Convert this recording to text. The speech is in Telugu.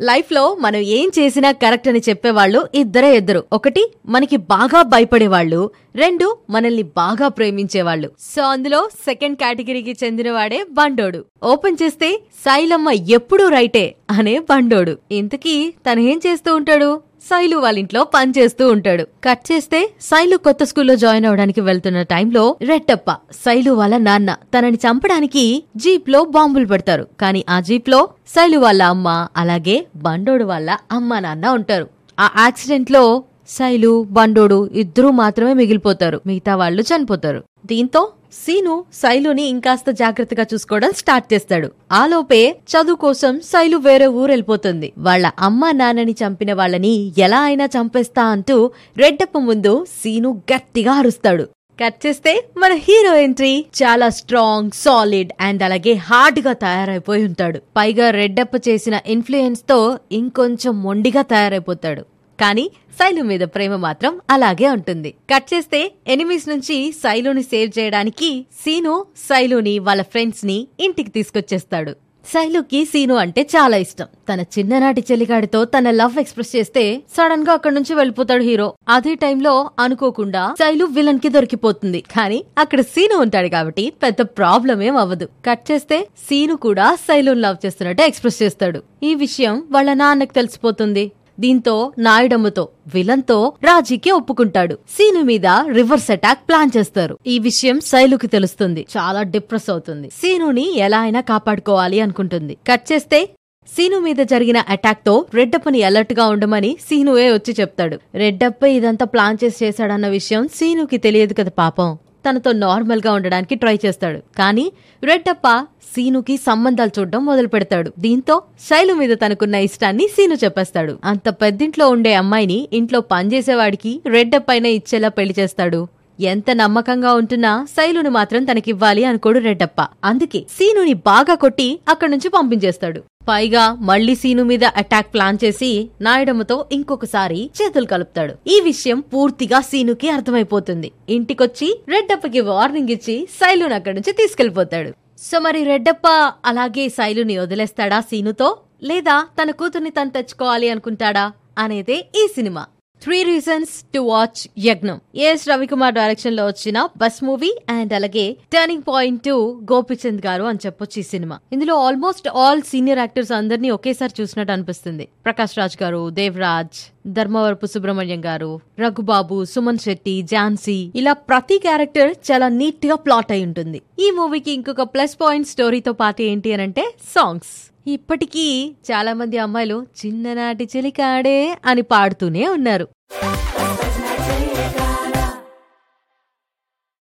లైఫ్లో మనం ఏం చేసినా కరెక్ట్ అని చెప్పేవాళ్ళు ఇద్దరే ఇద్దరు. ఒకటి మనకి బాగా భయపడేవాళ్ళు. రెండు మనల్ని బాగా ప్రేమించేవాళ్ళు. సో అందులో సెకండ్ కేటగిరీకి చెందినవాడే బండోడు. ఓపెన్ చేస్తే శైలమ్మ ఎప్పుడూ రైటే అనే బండోడు. ఇంతకీ తనేం చేస్తూ ఉంటాడు? శైలు వాళ్ళ ఇంట్లో పని చేస్తూ ఉంటాడు. కట్ చేస్తే శైలు కొత్త స్కూల్లో జాయిన్ అవడానికి వెళ్తున్న టైంలో రెట్టప్ప శైలు వాళ్ళ నాన్న తనని చంపడానికి జీప్లో బాంబులు పెడతారు. కానీ ఆ జీప్లో శైలు వాళ్ళ అమ్మ అలాగే బండోడు వాళ్ళ అమ్మ నాన్న ఉంటారు. ఆ యాక్సిడెంట్లో శైలు బండోడు ఇద్దరూ మాత్రమే మిగిలిపోతారు. మిగతా వాళ్ళు చనిపోతారు. దీంతో సీను శైలుని ఇంకాస్త జాగ్రత్తగా చూసుకోవడం స్టార్ట్ చేస్తాడు. ఆలోపే చదువు కోసం శైలు వేరే ఊరెళ్ళిపోతుంది. వాళ్ళ అమ్మ నాన్నని చంపిన వాళ్ళని ఎలా అయినా చంపేస్తా అంటూ రెడ్డప్ప ముందు సీను గట్టిగా అరుస్తాడు. కట్ చేస్తే మన హీరో ఎంట్రీ చాలా స్ట్రాంగ్ సాలిడ్ అండ్ అలాగే హార్డ్గా తయారైపోయి ఉంటాడు. పైగా రెడ్డప్ప చేసిన ఇన్ఫ్లుయెన్స్తో ఇంకొంచెం మొండిగా తయారైపోతాడు. కానీ శైలు మీద ప్రేమ మాత్రం అలాగే ఉంటుంది. కట్ చేస్తే ఎనిమీస్ నుంచి శైలుని సేవ్ చేయడానికి సీను శైలుని వాళ్ళ ఫ్రెండ్స్ని ఇంటికి తీసుకొచ్చేస్తాడు. శైలుకి సీను అంటే చాలా ఇష్టం. తన చిన్ననాటి చెలిగాడితో తన లవ్ ఎక్స్ప్రెస్ చేస్తే సడన్గా అక్కడి నుంచి వెళ్ళిపోతాడు హీరో. అదే టైంలో అనుకోకుండా శైలు విలన్కి దొరికిపోతుంది. కానీ అక్కడ సీను ఉంటాడు కాబట్టి పెద్ద ప్రాబ్లం ఏం అవ్వదు. కట్ చేస్తే సీను కూడా శైలుని లవ్ చేస్తున్నట్టు ఎక్స్ప్రెస్ చేస్తాడు. ఈ విషయం వాళ్ళ నాన్నకు తెలిసిపోతుంది. దీంతో నాయుడమ్మతో విలన్తో రాజీకి ఒప్పుకుంటాడు. సీను మీద రివర్స్ అటాక్ ప్లాన్ చేస్తారు. ఈ విషయం శైలుకి తెలుస్తుంది. చాలా డిప్రెస్ అవుతుంది. సీనుని ఎలా అయినా కాపాడుకోవాలి అనుకుంటుంది. కట్ చేస్తే సీను మీద జరిగిన అటాక్తో రెడ్డప్పని అలర్ట్గా ఉండమని సీనువే వచ్చి చెప్తాడు. రెడ్డప్ప ఇదంతా ప్లాన్ చేసి చేశాడన్న విషయం సీనుకి తెలియదు కదా పాపం. తనతో నార్మల్గా ఉండడానికి ట్రై చేస్తాడు. కానీ రెడ్డప్ప సీనుకి సంబంధాలు చూడడం మొదలు పెడతాడు దీంతో శైలు మీద తనకున్న ఇష్టాన్ని సీను చెప్పేస్తాడు. అంత పెద్దింట్లో ఉండే అమ్మాయిని ఇంట్లో పనిచేసేవాడికి రెడ్డప్పైన ఇచ్చేలా పెళ్ళి చేస్తాడు. ఎంత నమ్మకంగా ఉంటున్నా శైలుని మాత్రం తనకివ్వాలి అనుకోడు రెడ్డప్ప. అందుకే సీనుని బాగా కొట్టి అక్కడి నుంచి పంపించేస్తాడు. పైగా మళ్ళీ సీను మీద అటాక్ ప్లాన్ చేసి నాయుడమ్మతో ఇంకొకసారి చేతులు కలుపుతాడు. ఈ విషయం పూర్తిగా సీనుకి అర్థమైపోతుంది. ఇంటికొచ్చి రెడ్డప్పకి వార్నింగ్ ఇచ్చి శైలుని అక్కడి నుంచి తీసుకెళ్ళిపోతాడు సో మరి రెడ్డప్ప అలాగే శైలుని వదిలేస్తాడా సీనుతో? లేదా తన కూతుర్ని తను తెచ్చుకోవాలి అనుకుంటాడా? అనేదే ఈ cinema. Three reasons to watch యజ్ఞం ఎస్ రవికుమార్ డైరెక్షన్లో వచ్చిన బస్ మూవీ అండ్ అలాగే turning point to Gopichand garu అని చెప్పొచ్చు ఈ సినిమా. ఇందులో ఆల్మోస్ట్ ఆల్ సీనియర్ యాక్టర్స్ అందరినీ ఒకేసారి చూసినట్టు అనిపిస్తుంది. ప్రకాష్ రాజ్ గారు దేవరాజ్ ధర్మవరపు సుబ్రహ్మణ్యం గారు రఘుబాబు సుమన్ శెట్టి ఝాన్సీ ఇలా ప్రతి క్యారెక్టర్ చాలా నీట్గా ప్లాట్ అయి ఉంటుంది. ఈ మూవీకి ఇంకొక ప్లస్ పాయింట్ స్టోరీతో పాటు ఏంటి అని అంటే సాంగ్స్ ఇప్పటికీ చాలా మంది అమ్మాయిలు చిన్ననాటి చెలికాడే అని పాడుతూనే ఉన్నారు.